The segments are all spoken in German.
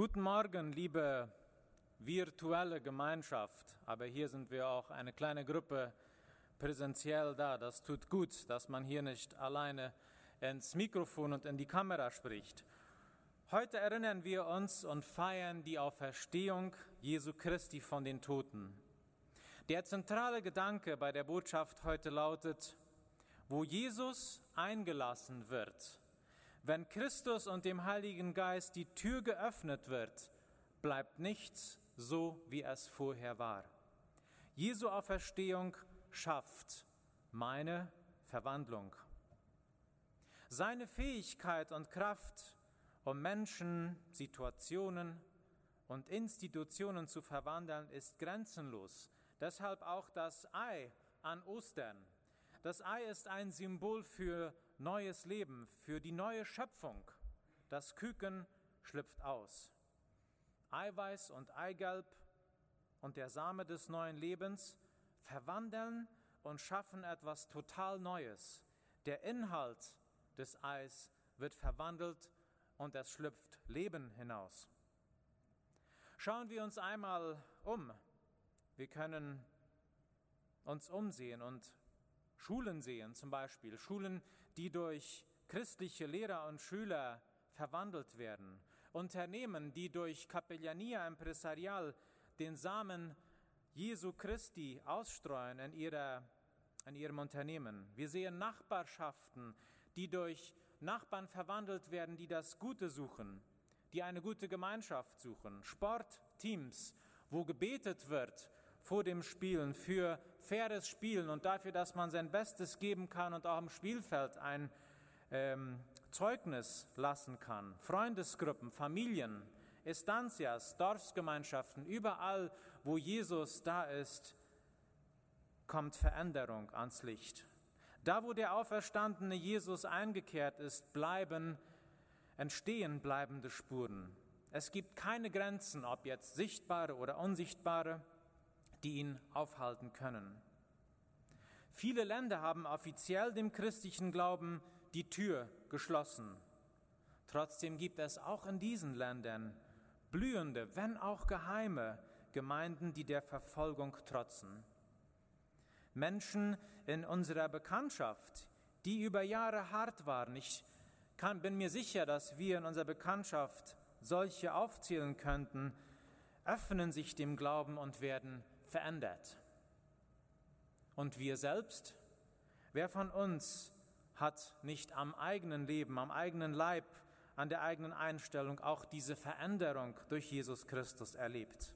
Guten Morgen, liebe virtuelle Gemeinschaft. Aber hier sind wir auch eine kleine Gruppe präsentiell da. Das tut gut, dass man hier nicht alleine ins Mikrofon und in die Kamera spricht. Heute erinnern wir uns und feiern die Auferstehung Jesu Christi von den Toten. Der zentrale Gedanke bei der Botschaft heute lautet, wo Jesus eingelassen wird, wenn Christus und dem Heiligen Geist die Tür geöffnet wird, bleibt nichts so, wie es vorher war. Jesu Auferstehung schafft meine Verwandlung. Seine Fähigkeit und Kraft, um Menschen, Situationen und Institutionen zu verwandeln, ist grenzenlos. Deshalb auch das Ei an Ostern. Das Ei ist ein Symbol für neues Leben, für die neue Schöpfung. Das Küken schlüpft aus. Eiweiß und Eigelb und der Same des neuen Lebens verwandeln und schaffen etwas total Neues. Der Inhalt des Eis wird verwandelt und es schlüpft Leben hinaus. Schauen wir uns einmal um. Wir können uns umsehen und Schulen sehen, zum Beispiel Schulen, die durch christliche Lehrer und Schüler verwandelt werden, Unternehmen, die durch Capellania Empresarial den Samen Jesu Christi ausstreuen in, ihrer, in ihrem Unternehmen. Wir sehen Nachbarschaften, die durch Nachbarn verwandelt werden, die das Gute suchen, die eine gute Gemeinschaft suchen. Sportteams, wo gebetet wird vor dem Spielen für faires Spielen und dafür, dass man sein Bestes geben kann und auch am Spielfeld ein ähm, Zeugnis lassen kann. Freundesgruppen, Familien, Estancias, Dorfsgemeinschaften, überall, wo Jesus da ist, kommt Veränderung ans Licht. Da, wo der auferstandene Jesus eingekehrt ist, bleiben, entstehen bleibende Spuren. Es gibt keine Grenzen, ob jetzt sichtbare oder unsichtbare die ihn aufhalten können. Viele Länder haben offiziell dem christlichen Glauben die Tür geschlossen. Trotzdem gibt es auch in diesen Ländern blühende, wenn auch geheime Gemeinden, die der Verfolgung trotzen. Menschen in unserer Bekanntschaft, die über Jahre hart waren. Ich kann, bin mir sicher, dass wir in unserer Bekanntschaft solche aufzählen könnten, öffnen sich dem Glauben und werden verändert. Und wir selbst, wer von uns hat nicht am eigenen Leben, am eigenen Leib, an der eigenen Einstellung auch diese Veränderung durch Jesus Christus erlebt?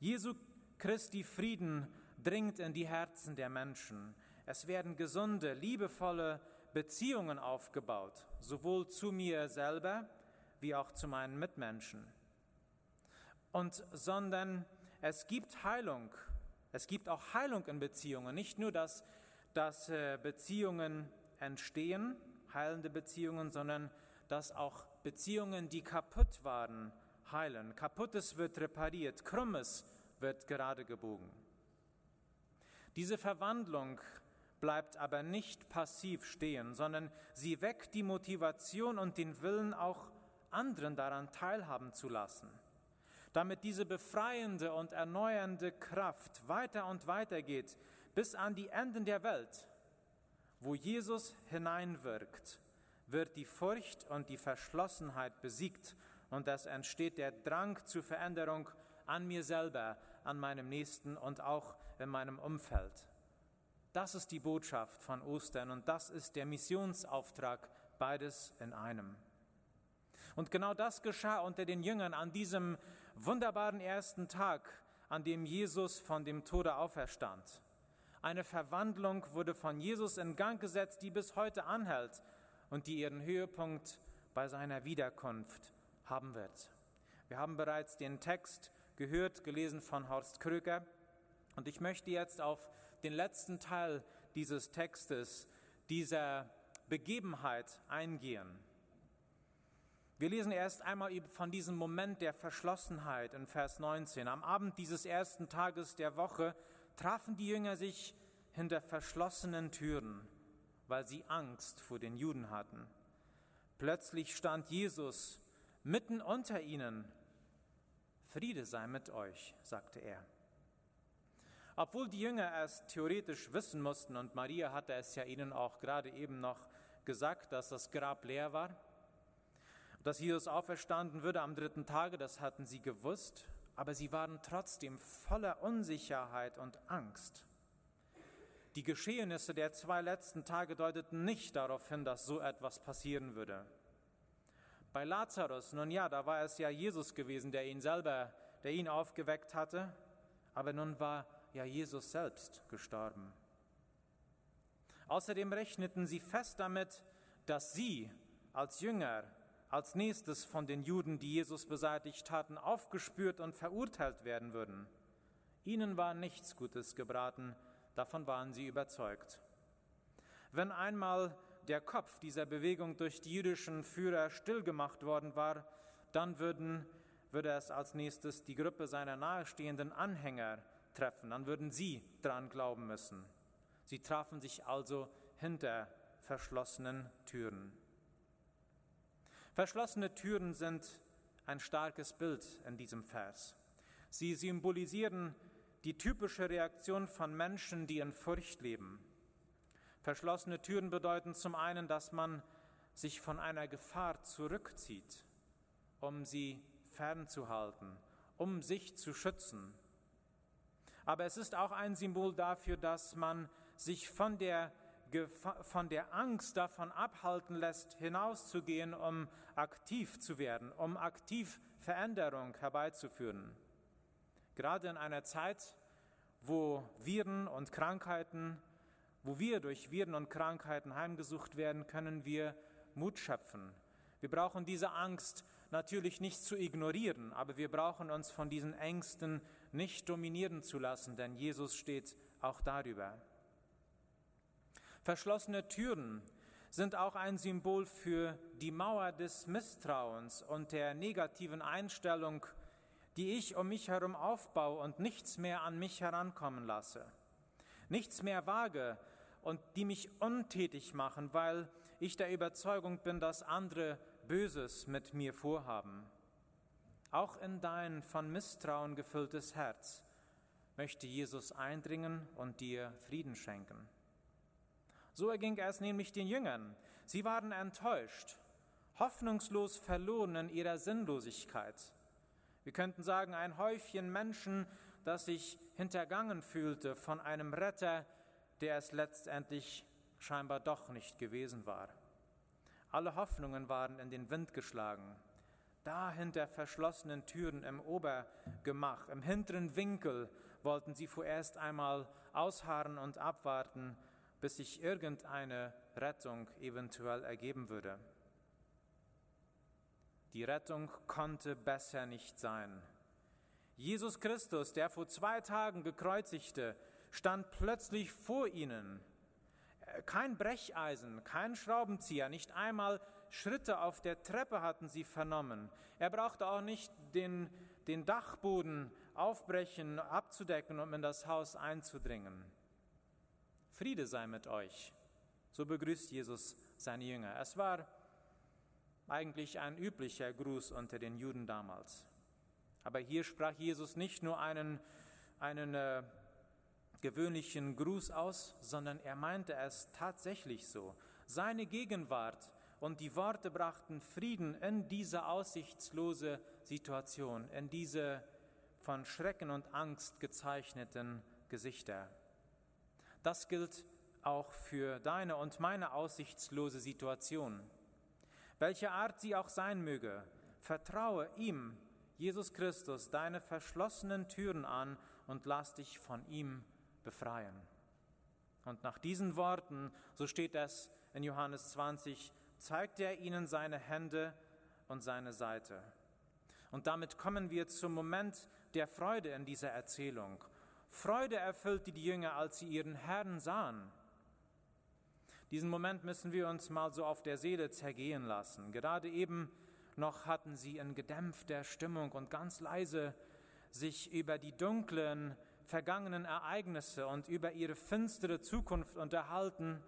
Jesu Christi Frieden dringt in die Herzen der Menschen. Es werden gesunde, liebevolle Beziehungen aufgebaut, sowohl zu mir selber wie auch zu meinen Mitmenschen. Und sondern es gibt Heilung. Es gibt auch Heilung in Beziehungen. Nicht nur, dass, dass äh, Beziehungen entstehen, heilende Beziehungen, sondern dass auch Beziehungen, die kaputt waren, heilen. Kaputtes wird repariert, Krummes wird gerade gebogen. Diese Verwandlung bleibt aber nicht passiv stehen, sondern sie weckt die Motivation und den Willen, auch anderen daran teilhaben zu lassen damit diese befreiende und erneuernde Kraft weiter und weiter geht bis an die Enden der Welt. Wo Jesus hineinwirkt, wird die Furcht und die Verschlossenheit besiegt und es entsteht der Drang zur Veränderung an mir selber, an meinem Nächsten und auch in meinem Umfeld. Das ist die Botschaft von Ostern und das ist der Missionsauftrag, beides in einem. Und genau das geschah unter den Jüngern an diesem wunderbaren ersten Tag, an dem Jesus von dem Tode auferstand. Eine Verwandlung wurde von Jesus in Gang gesetzt, die bis heute anhält und die ihren Höhepunkt bei seiner Wiederkunft haben wird. Wir haben bereits den Text gehört, gelesen von Horst Kröger. Und ich möchte jetzt auf den letzten Teil dieses Textes, dieser Begebenheit eingehen. Wir lesen erst einmal von diesem Moment der Verschlossenheit in Vers 19. Am Abend dieses ersten Tages der Woche trafen die Jünger sich hinter verschlossenen Türen, weil sie Angst vor den Juden hatten. Plötzlich stand Jesus mitten unter ihnen Friede sei mit euch, sagte er. Obwohl die Jünger es theoretisch wissen mussten, und Maria hatte es ja ihnen auch gerade eben noch gesagt, dass das Grab leer war, dass Jesus auferstanden würde am dritten Tage, das hatten sie gewusst, aber sie waren trotzdem voller Unsicherheit und Angst. Die Geschehnisse der zwei letzten Tage deuteten nicht darauf hin, dass so etwas passieren würde. Bei Lazarus, nun ja, da war es ja Jesus gewesen, der ihn selber, der ihn aufgeweckt hatte, aber nun war ja Jesus selbst gestorben. Außerdem rechneten sie fest damit, dass sie als Jünger als nächstes von den Juden, die Jesus beseitigt hatten, aufgespürt und verurteilt werden würden. Ihnen war nichts Gutes gebraten, davon waren sie überzeugt. Wenn einmal der Kopf dieser Bewegung durch die jüdischen Führer stillgemacht worden war, dann würden, würde es als nächstes die Gruppe seiner nahestehenden Anhänger treffen, dann würden sie dran glauben müssen. Sie trafen sich also hinter verschlossenen Türen. Verschlossene Türen sind ein starkes Bild in diesem Vers. Sie symbolisieren die typische Reaktion von Menschen, die in Furcht leben. Verschlossene Türen bedeuten zum einen, dass man sich von einer Gefahr zurückzieht, um sie fernzuhalten, um sich zu schützen. Aber es ist auch ein Symbol dafür, dass man sich von der von der Angst davon abhalten lässt, hinauszugehen, um aktiv zu werden, um aktiv Veränderung herbeizuführen. Gerade in einer Zeit, wo Viren und Krankheiten, wo wir durch Viren und Krankheiten heimgesucht werden, können wir Mut schöpfen. Wir brauchen diese Angst natürlich nicht zu ignorieren, aber wir brauchen uns von diesen Ängsten nicht dominieren zu lassen, denn Jesus steht auch darüber. Verschlossene Türen sind auch ein Symbol für die Mauer des Misstrauens und der negativen Einstellung, die ich um mich herum aufbaue und nichts mehr an mich herankommen lasse. Nichts mehr wage und die mich untätig machen, weil ich der Überzeugung bin, dass andere Böses mit mir vorhaben. Auch in dein von Misstrauen gefülltes Herz möchte Jesus eindringen und dir Frieden schenken. So erging es nämlich den Jüngern. Sie waren enttäuscht, hoffnungslos verloren in ihrer Sinnlosigkeit. Wir könnten sagen, ein Häufchen Menschen, das sich hintergangen fühlte von einem Retter, der es letztendlich scheinbar doch nicht gewesen war. Alle Hoffnungen waren in den Wind geschlagen. Da hinter verschlossenen Türen im Obergemach, im hinteren Winkel, wollten sie vorerst einmal ausharren und abwarten, bis sich irgendeine Rettung eventuell ergeben würde. Die Rettung konnte besser nicht sein. Jesus Christus, der vor zwei Tagen gekreuzigte, stand plötzlich vor ihnen. Kein Brecheisen, kein Schraubenzieher, nicht einmal Schritte auf der Treppe hatten sie vernommen. Er brauchte auch nicht den, den Dachboden aufbrechen, abzudecken, um in das Haus einzudringen. Friede sei mit euch. So begrüßt Jesus seine Jünger. Es war eigentlich ein üblicher Gruß unter den Juden damals. Aber hier sprach Jesus nicht nur einen, einen äh, gewöhnlichen Gruß aus, sondern er meinte es tatsächlich so. Seine Gegenwart und die Worte brachten Frieden in diese aussichtslose Situation, in diese von Schrecken und Angst gezeichneten Gesichter. Das gilt auch für deine und meine aussichtslose Situation. Welche Art sie auch sein möge, vertraue ihm, Jesus Christus, deine verschlossenen Türen an und lass dich von ihm befreien. Und nach diesen Worten, so steht es in Johannes 20, zeigt er ihnen seine Hände und seine Seite. Und damit kommen wir zum Moment der Freude in dieser Erzählung. Freude erfüllte die Jünger, als sie ihren Herrn sahen. Diesen Moment müssen wir uns mal so auf der Seele zergehen lassen. Gerade eben noch hatten sie in gedämpfter Stimmung und ganz leise sich über die dunklen, vergangenen Ereignisse und über ihre finstere Zukunft unterhalten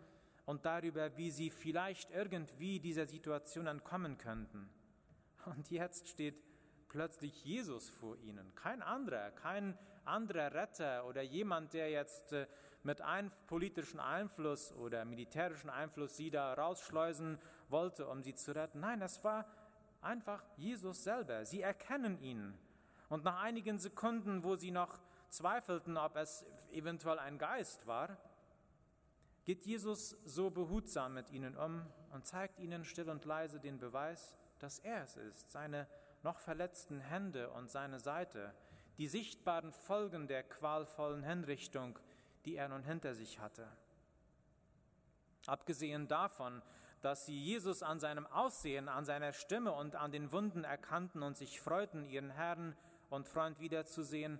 und darüber, wie sie vielleicht irgendwie dieser Situation entkommen könnten. Und jetzt steht plötzlich Jesus vor ihnen. Kein anderer, kein anderer Retter oder jemand, der jetzt äh, mit ein, politischen Einfluss oder militärischen Einfluss sie da rausschleusen wollte, um sie zu retten. Nein, es war einfach Jesus selber. Sie erkennen ihn. Und nach einigen Sekunden, wo sie noch zweifelten, ob es eventuell ein Geist war, geht Jesus so behutsam mit ihnen um und zeigt ihnen still und leise den Beweis, dass er es ist, seine noch verletzten Hände und seine Seite, die sichtbaren Folgen der qualvollen Hinrichtung, die er nun hinter sich hatte. Abgesehen davon, dass sie Jesus an seinem Aussehen, an seiner Stimme und an den Wunden erkannten und sich freuten, ihren Herrn und Freund wiederzusehen,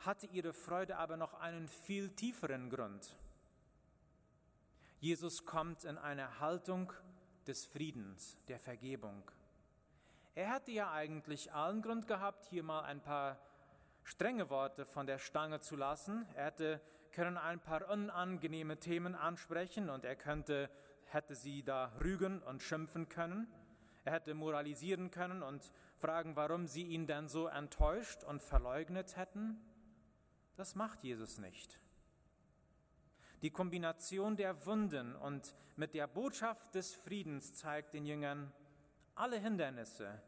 hatte ihre Freude aber noch einen viel tieferen Grund. Jesus kommt in eine Haltung des Friedens, der Vergebung. Er hätte ja eigentlich allen Grund gehabt, hier mal ein paar strenge Worte von der Stange zu lassen. Er hätte können ein paar unangenehme Themen ansprechen und er könnte, hätte sie da rügen und schimpfen können. Er hätte moralisieren können und fragen, warum sie ihn denn so enttäuscht und verleugnet hätten. Das macht Jesus nicht. Die Kombination der Wunden und mit der Botschaft des Friedens zeigt den Jüngern, alle Hindernisse,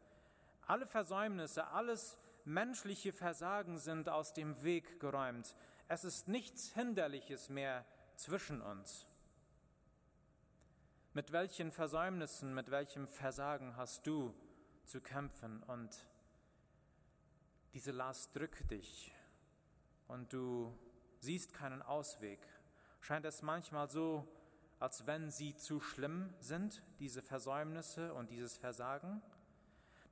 alle Versäumnisse, alles menschliche Versagen sind aus dem Weg geräumt. Es ist nichts Hinderliches mehr zwischen uns. Mit welchen Versäumnissen, mit welchem Versagen hast du zu kämpfen und diese Last drückt dich und du siehst keinen Ausweg. Scheint es manchmal so, als wenn sie zu schlimm sind, diese Versäumnisse und dieses Versagen,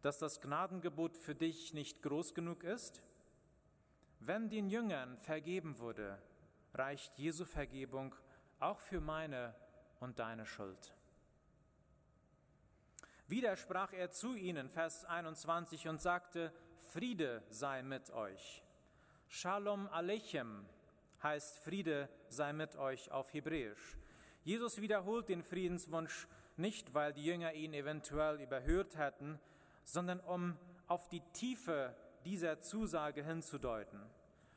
dass das Gnadengebot für dich nicht groß genug ist? Wenn den Jüngern vergeben wurde, reicht Jesu Vergebung auch für meine und deine Schuld. Wieder sprach er zu ihnen, Vers 21, und sagte, Friede sei mit euch. Shalom Aleichem heißt Friede sei mit euch auf Hebräisch. Jesus wiederholt den Friedenswunsch nicht, weil die Jünger ihn eventuell überhört hätten, sondern um auf die Tiefe dieser Zusage hinzudeuten.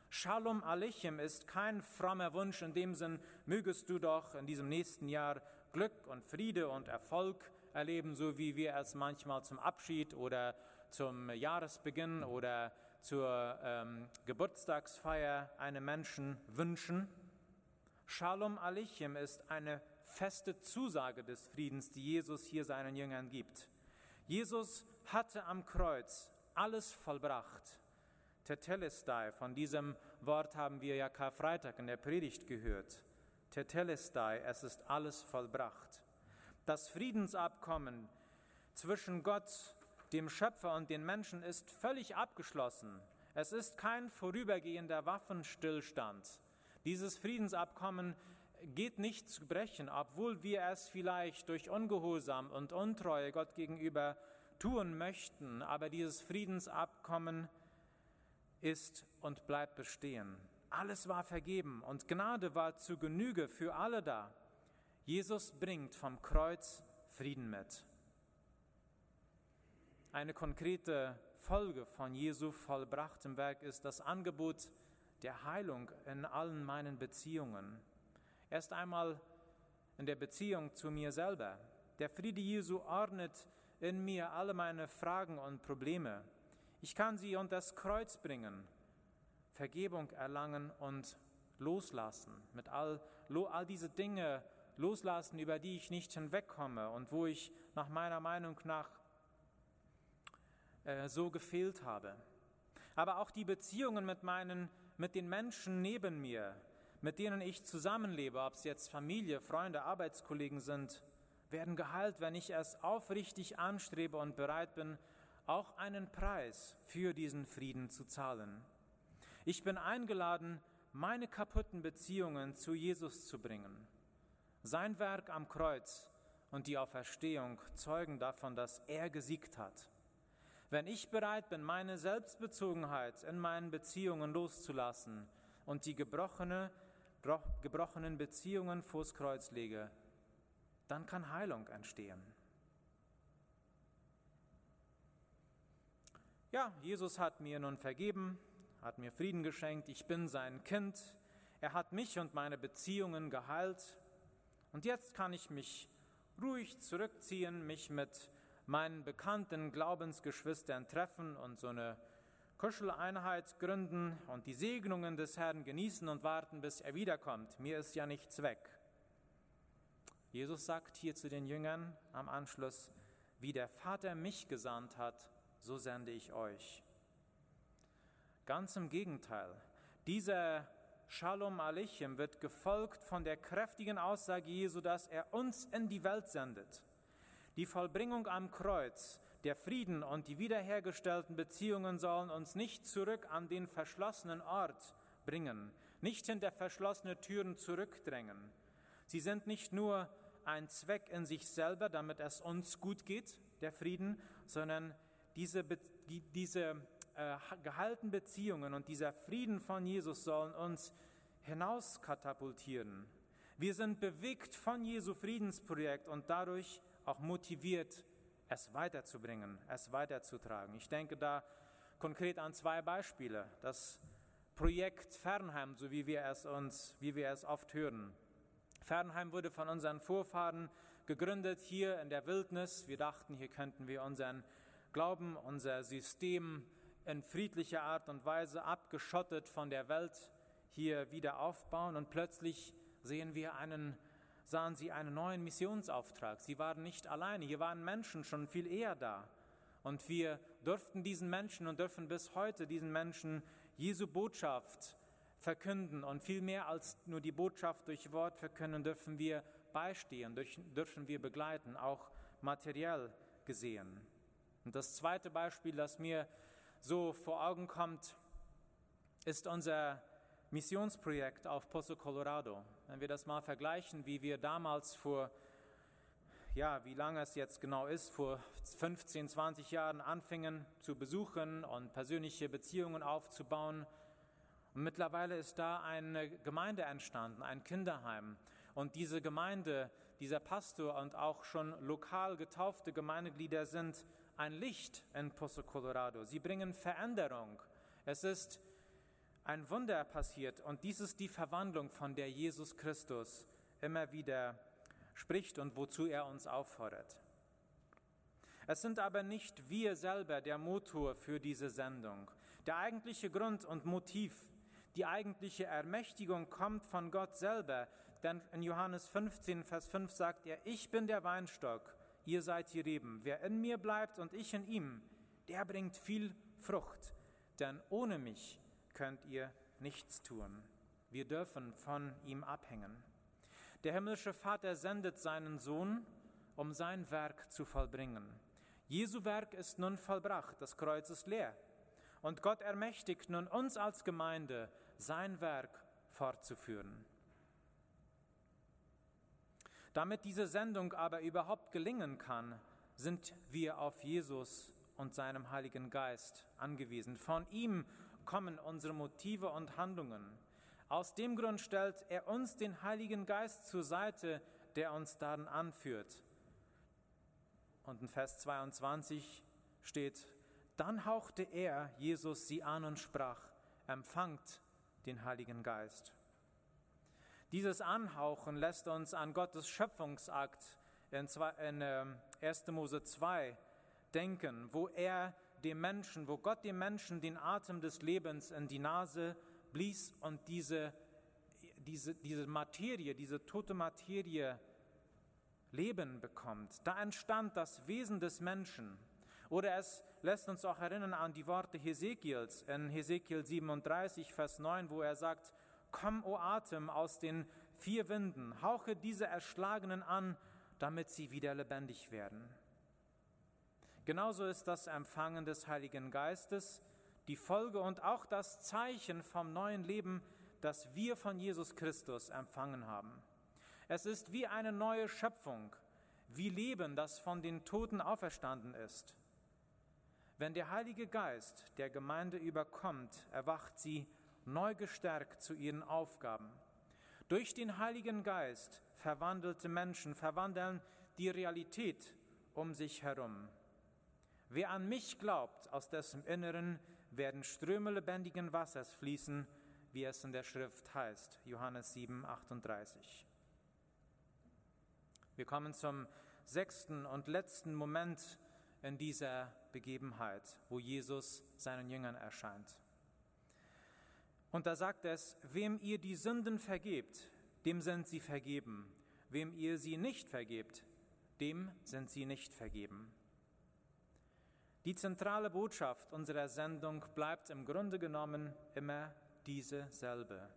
Shalom Aleichem ist kein frommer Wunsch in dem Sinn, mögest du doch in diesem nächsten Jahr Glück und Friede und Erfolg erleben, so wie wir es manchmal zum Abschied oder zum Jahresbeginn oder zur ähm, Geburtstagsfeier einem Menschen wünschen. Shalom Aleichem ist eine feste Zusage des Friedens, die Jesus hier seinen Jüngern gibt. Jesus hatte am Kreuz alles vollbracht. Tetelestai, von diesem Wort haben wir ja Karfreitag in der Predigt gehört. Tetelestai, es ist alles vollbracht. Das Friedensabkommen zwischen Gott, dem Schöpfer und den Menschen ist völlig abgeschlossen. Es ist kein vorübergehender Waffenstillstand. Dieses Friedensabkommen geht nicht zu brechen, obwohl wir es vielleicht durch Ungehorsam und Untreue Gott gegenüber tun möchten, aber dieses Friedensabkommen ist und bleibt bestehen. Alles war vergeben und Gnade war zu Genüge für alle da. Jesus bringt vom Kreuz Frieden mit. Eine konkrete Folge von Jesu vollbrachtem Werk ist das Angebot der Heilung in allen meinen Beziehungen. Erst einmal in der Beziehung zu mir selber. Der Friede Jesu ordnet in mir alle meine Fragen und Probleme. Ich kann sie unter das Kreuz bringen, Vergebung erlangen und loslassen. Mit all, all diese Dinge loslassen, über die ich nicht hinwegkomme und wo ich nach meiner Meinung nach äh, so gefehlt habe. Aber auch die Beziehungen mit meinen mit den Menschen neben mir, mit denen ich zusammenlebe, ob es jetzt Familie, Freunde, Arbeitskollegen sind, werden geheilt, wenn ich es aufrichtig anstrebe und bereit bin, auch einen Preis für diesen Frieden zu zahlen. Ich bin eingeladen, meine kaputten Beziehungen zu Jesus zu bringen. Sein Werk am Kreuz und die Auferstehung zeugen davon, dass er gesiegt hat. Wenn ich bereit bin, meine Selbstbezogenheit in meinen Beziehungen loszulassen und die gebrochene, gebrochenen Beziehungen vors Kreuz lege, dann kann Heilung entstehen. Ja, Jesus hat mir nun vergeben, hat mir Frieden geschenkt, ich bin sein Kind, er hat mich und meine Beziehungen geheilt und jetzt kann ich mich ruhig zurückziehen, mich mit meinen bekannten Glaubensgeschwistern treffen und so eine Kuscheleinheit gründen und die Segnungen des Herrn genießen und warten, bis er wiederkommt. Mir ist ja nichts weg. Jesus sagt hier zu den Jüngern am Anschluss, wie der Vater mich gesandt hat, so sende ich euch. Ganz im Gegenteil, dieser Shalom Aleichem wird gefolgt von der kräftigen Aussage Jesu, dass er uns in die Welt sendet. Die Vollbringung am Kreuz, der Frieden und die wiederhergestellten Beziehungen sollen uns nicht zurück an den verschlossenen Ort bringen, nicht hinter verschlossene Türen zurückdrängen. Sie sind nicht nur ein Zweck in sich selber, damit es uns gut geht, der Frieden, sondern diese, diese äh, gehaltenen Beziehungen und dieser Frieden von Jesus sollen uns hinauskatapultieren. Wir sind bewegt von Jesu Friedensprojekt und dadurch auch motiviert, es weiterzubringen, es weiterzutragen. Ich denke da konkret an zwei Beispiele. Das Projekt Fernheim, so wie wir es uns, wie wir es oft hören. Fernheim wurde von unseren Vorfahren gegründet hier in der Wildnis. Wir dachten, hier könnten wir unseren Glauben, unser System in friedlicher Art und Weise abgeschottet von der Welt hier wieder aufbauen und plötzlich sehen wir einen sahen sie einen neuen Missionsauftrag. Sie waren nicht alleine, hier waren Menschen schon viel eher da. Und wir durften diesen Menschen und dürfen bis heute diesen Menschen Jesu Botschaft verkünden. Und viel mehr als nur die Botschaft durch Wort verkünden, dürfen wir beistehen, dürfen wir begleiten, auch materiell gesehen. Und das zweite Beispiel, das mir so vor Augen kommt, ist unser Missionsprojekt auf Pozo Colorado. Wenn wir das mal vergleichen, wie wir damals vor, ja, wie lange es jetzt genau ist, vor 15, 20 Jahren anfingen zu besuchen und persönliche Beziehungen aufzubauen. Und mittlerweile ist da eine Gemeinde entstanden, ein Kinderheim. Und diese Gemeinde, dieser Pastor und auch schon lokal getaufte Gemeindeglieder sind ein Licht in Pozo Colorado. Sie bringen Veränderung. Es ist ein Wunder passiert und dies ist die Verwandlung, von der Jesus Christus immer wieder spricht und wozu er uns auffordert. Es sind aber nicht wir selber der Motor für diese Sendung. Der eigentliche Grund und Motiv, die eigentliche Ermächtigung kommt von Gott selber, denn in Johannes 15, Vers 5 sagt er, ich bin der Weinstock, ihr seid die Reben. Wer in mir bleibt und ich in ihm, der bringt viel Frucht, denn ohne mich könnt ihr nichts tun. Wir dürfen von ihm abhängen. Der himmlische Vater sendet seinen Sohn, um sein Werk zu vollbringen. Jesu Werk ist nun vollbracht, das Kreuz ist leer. Und Gott ermächtigt nun uns als Gemeinde, sein Werk fortzuführen. Damit diese Sendung aber überhaupt gelingen kann, sind wir auf Jesus und seinem Heiligen Geist angewiesen. Von ihm kommen unsere Motive und Handlungen. Aus dem Grund stellt er uns den Heiligen Geist zur Seite, der uns darin anführt. Und in Vers 22 steht, dann hauchte er, Jesus, sie an und sprach, empfangt den Heiligen Geist. Dieses Anhauchen lässt uns an Gottes Schöpfungsakt in 1. Ähm, Mose 2 denken, wo er dem Menschen, wo Gott dem Menschen den Atem des Lebens in die Nase blies und diese, diese, diese Materie, diese tote Materie Leben bekommt. Da entstand das Wesen des Menschen. Oder es lässt uns auch erinnern an die Worte Hesekiels in Hesekiel 37, Vers 9, wo er sagt, Komm, o Atem, aus den vier Winden, hauche diese Erschlagenen an, damit sie wieder lebendig werden. Genauso ist das Empfangen des Heiligen Geistes die Folge und auch das Zeichen vom neuen Leben, das wir von Jesus Christus empfangen haben. Es ist wie eine neue Schöpfung, wie Leben, das von den Toten auferstanden ist. Wenn der Heilige Geist der Gemeinde überkommt, erwacht sie neu gestärkt zu ihren Aufgaben. Durch den Heiligen Geist verwandelte Menschen verwandeln die Realität um sich herum. Wer an mich glaubt, aus dessen Inneren werden Ströme lebendigen Wassers fließen, wie es in der Schrift heißt, Johannes 7, 38. Wir kommen zum sechsten und letzten Moment in dieser Begebenheit, wo Jesus seinen Jüngern erscheint. Und da sagt es, wem ihr die Sünden vergebt, dem sind sie vergeben. Wem ihr sie nicht vergebt, dem sind sie nicht vergeben. Die zentrale Botschaft unserer Sendung bleibt im Grunde genommen immer dieselbe.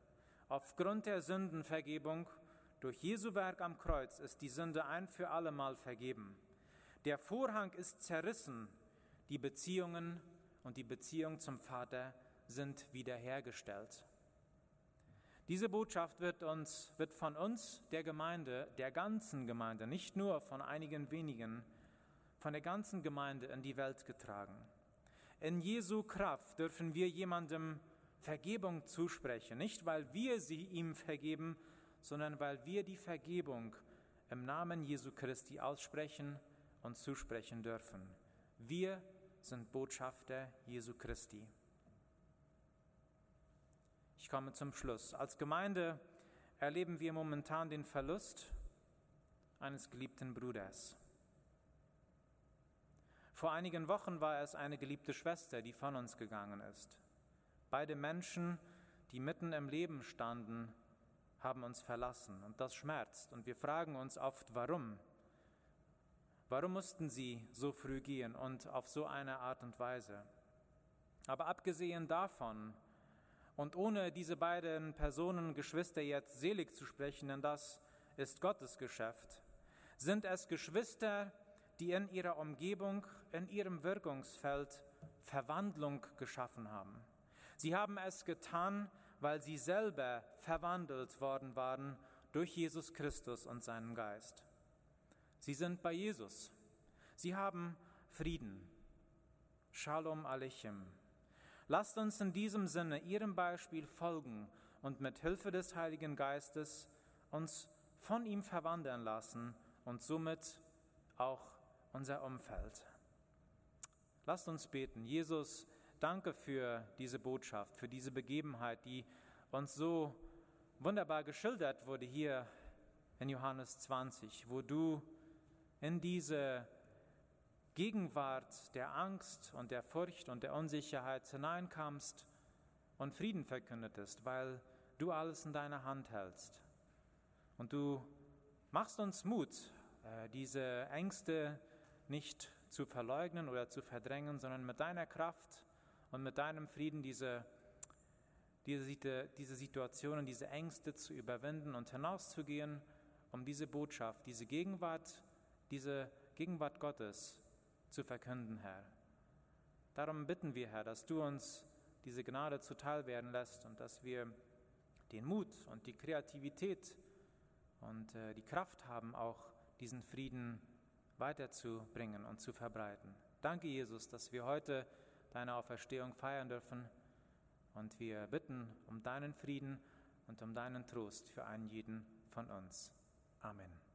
Aufgrund der Sündenvergebung durch Jesu Werk am Kreuz ist die Sünde ein für allemal vergeben. Der Vorhang ist zerrissen, die Beziehungen und die Beziehung zum Vater sind wiederhergestellt. Diese Botschaft wird, uns, wird von uns, der Gemeinde, der ganzen Gemeinde, nicht nur von einigen wenigen, von der ganzen Gemeinde in die Welt getragen. In Jesu Kraft dürfen wir jemandem Vergebung zusprechen, nicht weil wir sie ihm vergeben, sondern weil wir die Vergebung im Namen Jesu Christi aussprechen und zusprechen dürfen. Wir sind Botschafter Jesu Christi. Ich komme zum Schluss. Als Gemeinde erleben wir momentan den Verlust eines geliebten Bruders. Vor einigen Wochen war es eine geliebte Schwester, die von uns gegangen ist. Beide Menschen, die mitten im Leben standen, haben uns verlassen und das schmerzt und wir fragen uns oft, warum? Warum mussten sie so früh gehen und auf so eine Art und Weise? Aber abgesehen davon, und ohne diese beiden Personen, Geschwister jetzt selig zu sprechen, denn das ist Gottes Geschäft, sind es Geschwister, die in ihrer Umgebung, in ihrem Wirkungsfeld Verwandlung geschaffen haben. Sie haben es getan, weil sie selber verwandelt worden waren durch Jesus Christus und seinen Geist. Sie sind bei Jesus. Sie haben Frieden. Shalom Aleichem. Lasst uns in diesem Sinne Ihrem Beispiel folgen und mit Hilfe des Heiligen Geistes uns von ihm verwandeln lassen und somit auch unser Umfeld. Lasst uns beten. Jesus, danke für diese Botschaft, für diese Begebenheit, die uns so wunderbar geschildert wurde hier in Johannes 20, wo du in diese Gegenwart der Angst und der Furcht und der Unsicherheit hineinkamst und Frieden verkündetest, weil du alles in deiner Hand hältst. Und du machst uns Mut, äh, diese Ängste nicht zu verleugnen oder zu verdrängen, sondern mit deiner Kraft und mit deinem Frieden diese, diese, diese Situationen, diese Ängste zu überwinden und hinauszugehen, um diese Botschaft, diese Gegenwart, diese Gegenwart Gottes zu verkünden, Herr. Darum bitten wir, Herr, dass du uns diese Gnade zuteil werden lässt und dass wir den Mut und die Kreativität und äh, die Kraft haben, auch diesen Frieden weiterzubringen und zu verbreiten. Danke, Jesus, dass wir heute deine Auferstehung feiern dürfen und wir bitten um deinen Frieden und um deinen Trost für einen jeden von uns. Amen.